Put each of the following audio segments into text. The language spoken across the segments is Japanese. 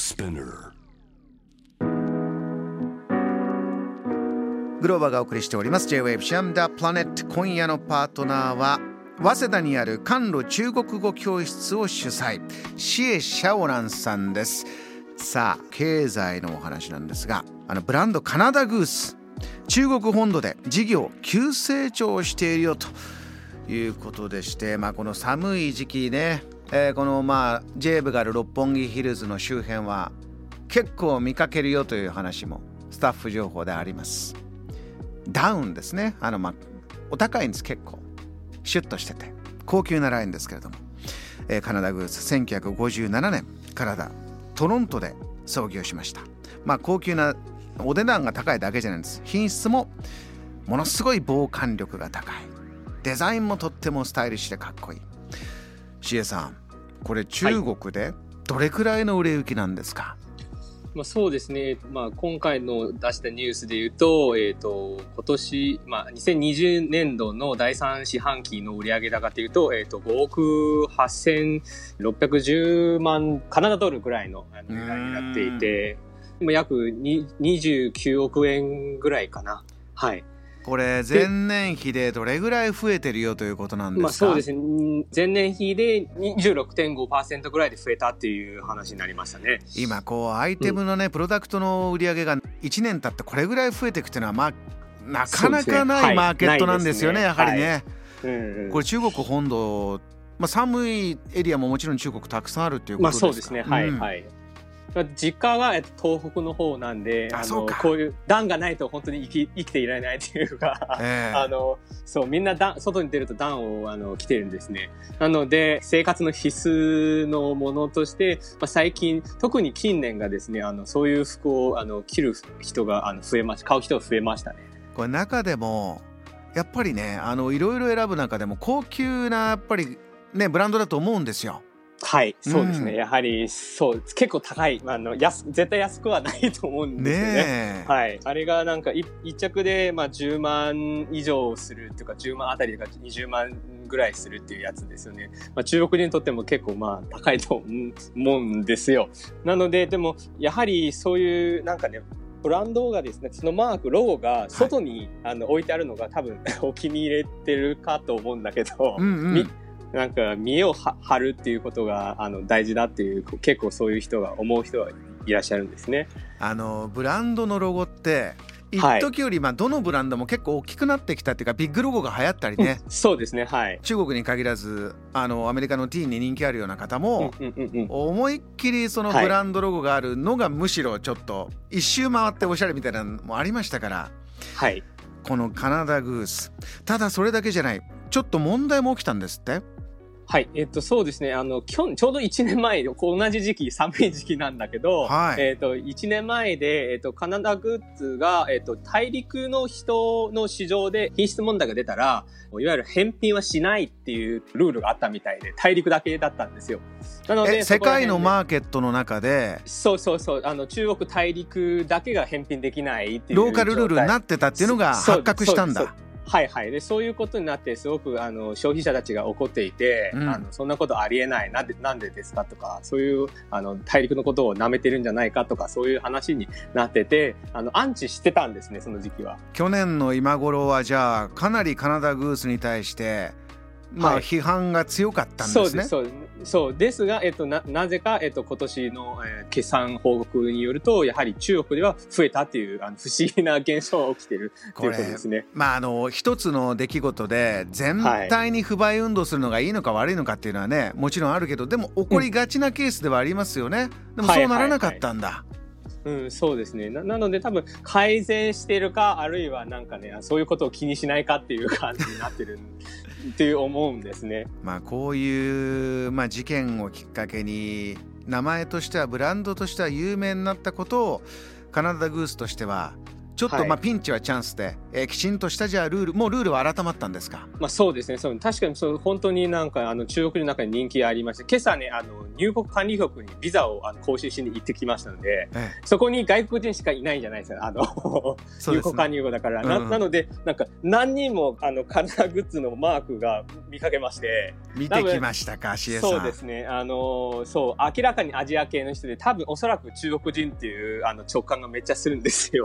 Spinner. グローバーがお送りしております。J-Wave シャムダプラネット今夜のパートナーは早稲田にある甘露中国語教室を主催。シエ・シャオランさんです。さあ経済のお話なんですがあのブランドカナダグース。中国本土で事業急成長しているよということでしてまあこの寒い時期ね、えーこのまあ J 部がある六本木ヒルズの周辺は結構見かけるよという話もスタッフ情報であります。ダウンですね。あのまあお高いんです結構。シュッとしてて。高級なラインですけれども、えーカナダグース1957年カナダトロントで創業しました。まあ高級なお値段が高いだけじゃないんです。品質もものすごい防寒力が高い。デザインもとってもスタイリッシュでかっこいい。シエさんこれ中国でどれくらいの売れ行きなんですか、まあ、そうですね、まあ、今回の出したニュースで言うと、えっ、と、今年、まあ、2020年度の第3四半期の売上高というと、えっ、と、5億8610万カナダドルぐらいの値段になっていて、もう約に29億円ぐらいかな。はい。これ前年比でどれぐらい増えてるよということなんですか、まあそうですね。ん前年比で26.5%ぐらいで増えたっていう話になりましたね。今こうアイテムのね、プロダクトの売り上げが1年経ってこれぐらい増えていくっていうのはまあなかなかないマーケットなんですよねないですね。やはりね、うんうん。これ中国本土、まあ、寒いエリアももちろん中国たくさんあるっていうこまあとですか？そうですね。はい、うん。はい。まあ実家は、えっと、東北の方なんで、あの、こういう暖がないと本当に生き生きていられないっていうか、ええ あの、そう、みんな暖外に出ると暖をあの着てるんですね。なので、生活の必須のものとして、まあ、最近、特に近年がですね、あの、そういう服をあの着る人があの増えました。買う人が増えましたね。これ中でもやっぱりねあのいろいろ選ぶ中でも高級なやっぱりねブランドだと思うんですよ。はい、そうですね。うんやはり、そう、結構高い。あの、安、絶対安くはないと思うんですよね。ねえ、はい。あれがなんかい一着でまあ10万以上するっていうか10万あたりが20万ぐらいするっていうやつですよね。まあ中国人にとっても結構まあ高いと思うんですよ。なのででもやはりそういうなんかね、ブランドがですね、そのマーク、ロゴが外に、あの置いてあるのが多分 お気に入れてるかと思うんだけど、うんうんみなんか見栄をは張るっていうことがあの大事だっていう結構そういう人が思う人がいらっしゃるんですね。あのブランドのロゴって一はい。時よりまあどのブランドも結構大きくなってきたっていうかビッグロゴが流行ったりね、そうですね、はい。中国に限らずあのアメリカのティーンに人気あるような方も、うんうんうんうん。思いっきりそのはい。ブランドロゴがあるのがむしろちょっと一周回っておしゃれみたいなのもありましたからはい。このカナダグース。ただそれだけじゃない。ちょっと問題も起きたんですってはい。えっと、そうですね。あの、去年、ちょうど1年前、同じ時期、寒い時期なんだけど、はいえっと、1年前で、えっと、カナダグッズが、えっと、大陸の人の市場で品質問題が出たら、いわゆる返品はしないっていうルールがあったみたいで、大陸だけだったんですよ。なので、え世界のーマーケットの中でそうそうそう、あの、中国大陸だけが返品できないっていうローカルルールになってたっていうのが発覚したんだ。はいはい。で、そういうことになって、すごく、あの、消費者たちが怒っていて、うんあの、そんなことありえない。なんで、なんでですかとか、そういう、あの、大陸のことを舐めてるんじゃないかとか、そういう話になってて、あの、アンチしてたんですね、その時期は。去年の今頃はじゃあかなりカナダグースに対してまあはい批判が強かったんですねそうです、。そうです。そうですが、えっと、な、なぜか、えっと、今年の、えー決算報告によると、やはり中国では増えたっていう、あの、不思議な現象が起きてるっていうことですね。まああの一つの出来事で全体に不買運動するのがいいのか悪いのかっていうのはねもちろんあるけどでも起こりがちなケースではありますよね。でもそうならなかったんだ。うん、そうですね。ななので多分改善してるか、あるいはなんかね、そういうことを気にしないかっていう感じになってるって思うんですね。まあこういう、まあ、事件をきっかけに名前としてはブランドとしては有名になったことをカナダグースとしてはちょっとまあピンチはチャンスで、えー、きちんとしたじゃあルールもうルールは改まったんですか、まあ、そうですね。そう確かにそう本当になんかあの中国の中に人気ありまして今朝ねあの入国管理局にビザをあの更新しに行ってきましたので、ええ、そこに外国人しかいないんじゃないですか。あの、ね、入国管理局だから、ななのでなんか何人もあのカナダグッズのマークが見かけまして見てきましたかそうですね。あのそう明らかにアジア系の人で多分おそらく中国人っていうあの直感がめっちゃするんですよ。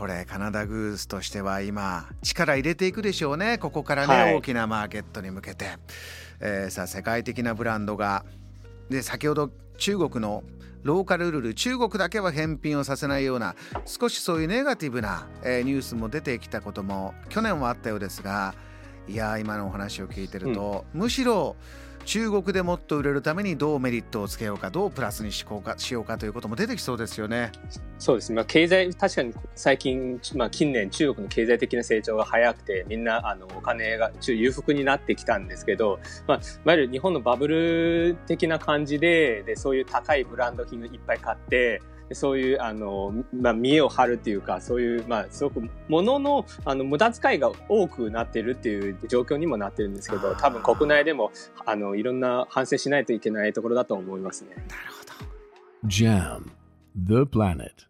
これカナダグースとしては今力入れていくでしょうね。ここからね、はい、大きなマーケットに向けて、えー、さあ世界的なブランドが。で先ほど中国のローカルルール中国だけは返品をさせないような少しそういうネガティブな、えー、ニュースも出てきたことも去年はあったようですがいや今のお話を聞いてると、うん、むしろ中国でもっと売れるためにどうメリットをつけようかどうプラスにしようかしようかということも出てきそうですよね。そうですね、まあ、経済確かに最近、まあ、近年中国の経済的な成長が早くてみんなあのお金が裕福になってきたんですけど、まあ、いわゆる日本のバブル的な感じででそういう高いブランド品をいっぱい買ってそういうあの、まあ、見栄を張るっていうかそういう、まあ、すごく物のあの無駄遣いが多くなってるっていう状況にもなってるんですけど多分国内でもあのいろんな反省しないといけないところだと思いますね。なるほど。JAM The Planet